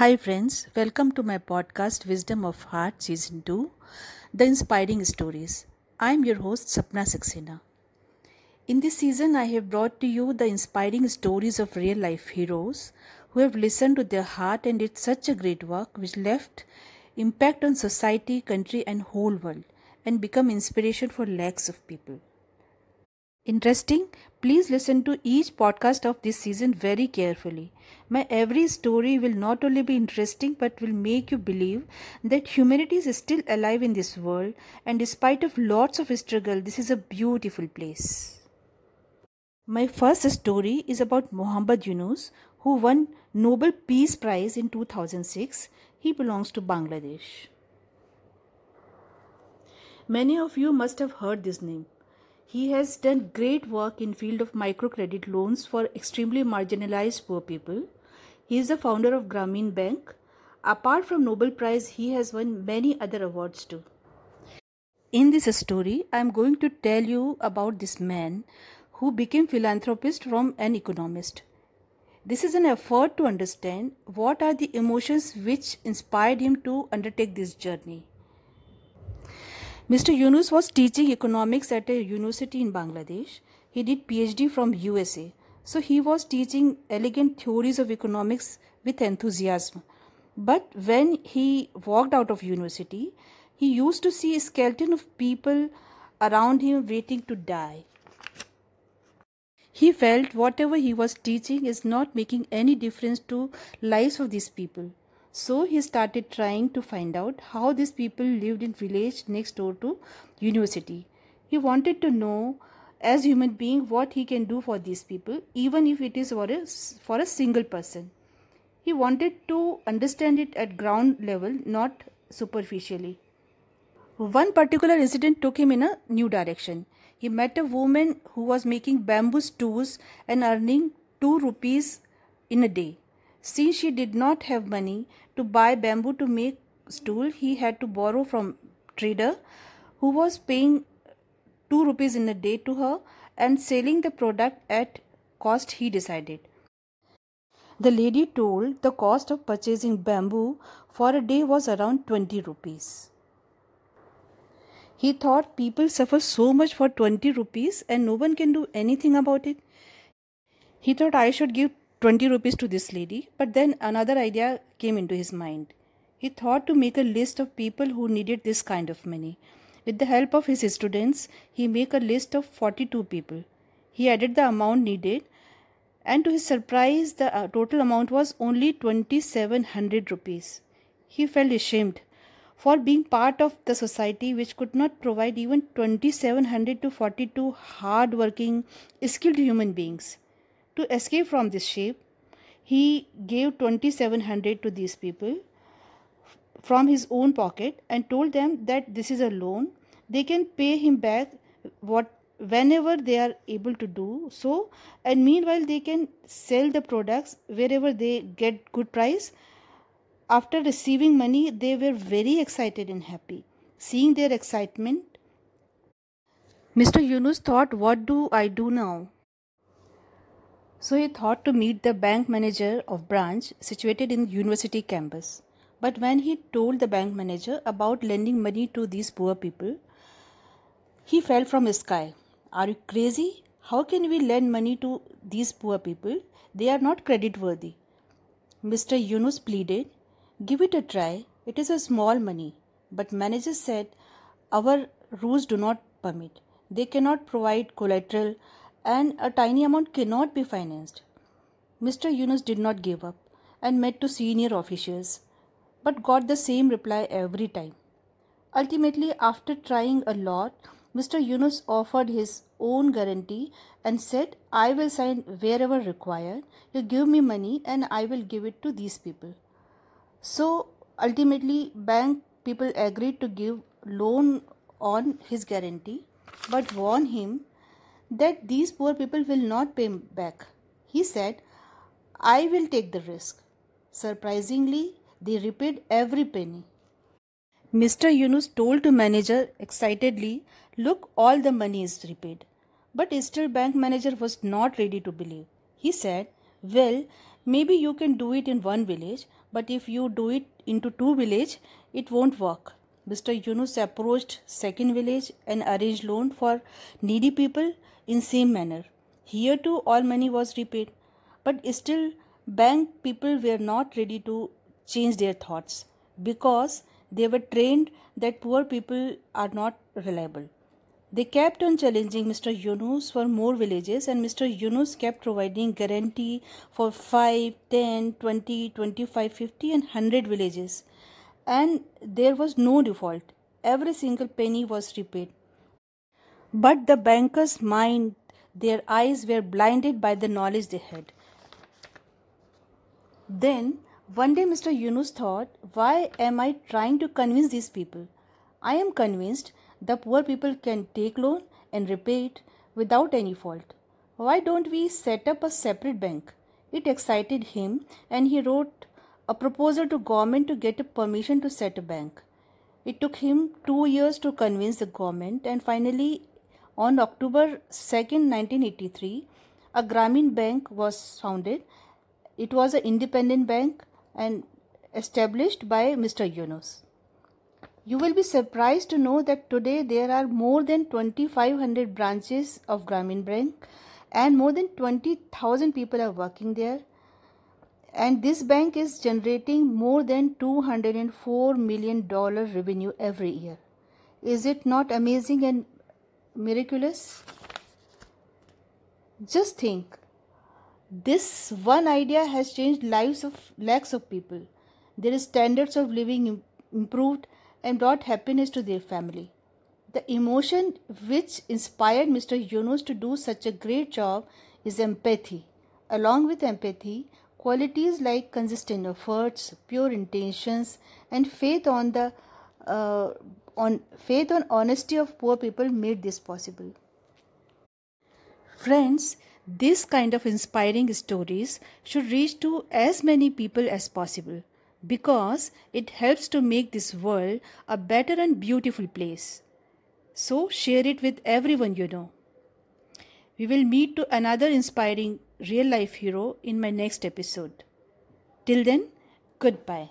Hi, friends. Welcome to my podcast, Wisdom of Heart, Season 2 The Inspiring Stories. I'm your host, Sapna Saxena. In this season, I have brought to you the inspiring stories of real life heroes who have listened to their heart and did such a great work which left impact on society, country, and whole world and become inspiration for lakhs of people. Interesting? Please listen to each podcast of this season very carefully. My every story will not only be interesting but will make you believe that humanity is still alive in this world and despite of lots of struggle this is a beautiful place. My first story is about Muhammad Yunus who won Nobel Peace Prize in 2006. He belongs to Bangladesh. Many of you must have heard this name. He has done great work in field of microcredit loans for extremely marginalized poor people. He is the founder of Grameen Bank. Apart from Nobel Prize, he has won many other awards too. In this story, I am going to tell you about this man who became philanthropist from an economist. This is an effort to understand what are the emotions which inspired him to undertake this journey. Mr. Yunus was teaching economics at a university in Bangladesh. He did PhD from USA. So he was teaching elegant theories of economics with enthusiasm. But when he walked out of university, he used to see a skeleton of people around him waiting to die. He felt whatever he was teaching is not making any difference to lives of these people. So he started trying to find out how these people lived in village next door to university. He wanted to know as human being what he can do for these people even if it is for a, for a single person. He wanted to understand it at ground level not superficially. One particular incident took him in a new direction. He met a woman who was making bamboo stools and earning 2 rupees in a day. Since she did not have money to buy bamboo to make stool, he had to borrow from trader who was paying 2 rupees in a day to her and selling the product at cost he decided. The lady told the cost of purchasing bamboo for a day was around 20 rupees. He thought people suffer so much for 20 rupees and no one can do anything about it. He thought I should give 20 rupees to this lady, but then another idea came into his mind. He thought to make a list of people who needed this kind of money. With the help of his students, he made a list of 42 people. He added the amount needed, and to his surprise, the uh, total amount was only 2700 rupees. He felt ashamed for being part of the society which could not provide even 2700 to 42 hard working, skilled human beings. To escape from this shame, he gave 2700 to these people from his own pocket and told them that this is a loan. They can pay him back what whenever they are able to do so. And meanwhile they can sell the products wherever they get good price. After receiving money they were very excited and happy. Seeing their excitement mr yunus thought what do i do now so he thought to meet the bank manager of branch situated in university campus. But when he told the bank manager about lending money to these poor people, he fell from the sky. Are you crazy? How can we lend money to these poor people? They are not credit worthy. Mr. Yunus pleaded, Give it a try. It is a small money. But manager said, Our rules do not permit. They cannot provide collateral and a tiny amount cannot be financed. Mr. Yunus did not give up and met to senior officials, but got the same reply every time. Ultimately, after trying a lot, Mr. Yunus offered his own guarantee and said, I will sign wherever required. You give me money and I will give it to these people. So ultimately, bank people agreed to give loan on his guarantee but warned him that these poor people will not pay back. He said, I will take the risk. Surprisingly, they repaid every penny. Mr. Yunus told the manager excitedly, Look, all the money is repaid. But still, bank manager was not ready to believe. He said, Well, maybe you can do it in one village, but if you do it into two village, it won't work. Mr. Yunus approached second village and arranged loan for needy people in same manner. Here too all money was repaid, but still bank people were not ready to change their thoughts because they were trained that poor people are not reliable. They kept on challenging Mr. Yunus for more villages, and Mr. Yunus kept providing guarantee for 5, 10, 20, 25, 50, and 100 villages. And there was no default. Every single penny was repaid. But the bankers' mind, their eyes were blinded by the knowledge they had. Then, one day, Mr. Yunus thought, Why am I trying to convince these people? I am convinced the poor people can take loan and repay it without any fault. Why don't we set up a separate bank? It excited him and he wrote a proposal to government to get a permission to set a bank. It took him 2 years to convince the government and finally on October 2nd 1983 a Grameen bank was founded. It was an independent bank and established by Mr. Yunus. You will be surprised to know that today there are more than 2500 branches of Grameen Bank and more than 20,000 people are working there. And this bank is generating more than 204 million dollar revenue every year. Is it not amazing and miraculous? Just think this one idea has changed lives of lakhs of people. Their standards of living improved and brought happiness to their family. The emotion which inspired Mr. Yunus to do such a great job is empathy. Along with empathy, qualities like consistent efforts, pure intentions, and faith on the uh, on faith on honesty of poor people made this possible. Friends, this kind of inspiring stories should reach to as many people as possible because it helps to make this world a better and beautiful place. So share it with everyone you know. We will meet to another inspiring real life hero in my next episode. Till then, goodbye.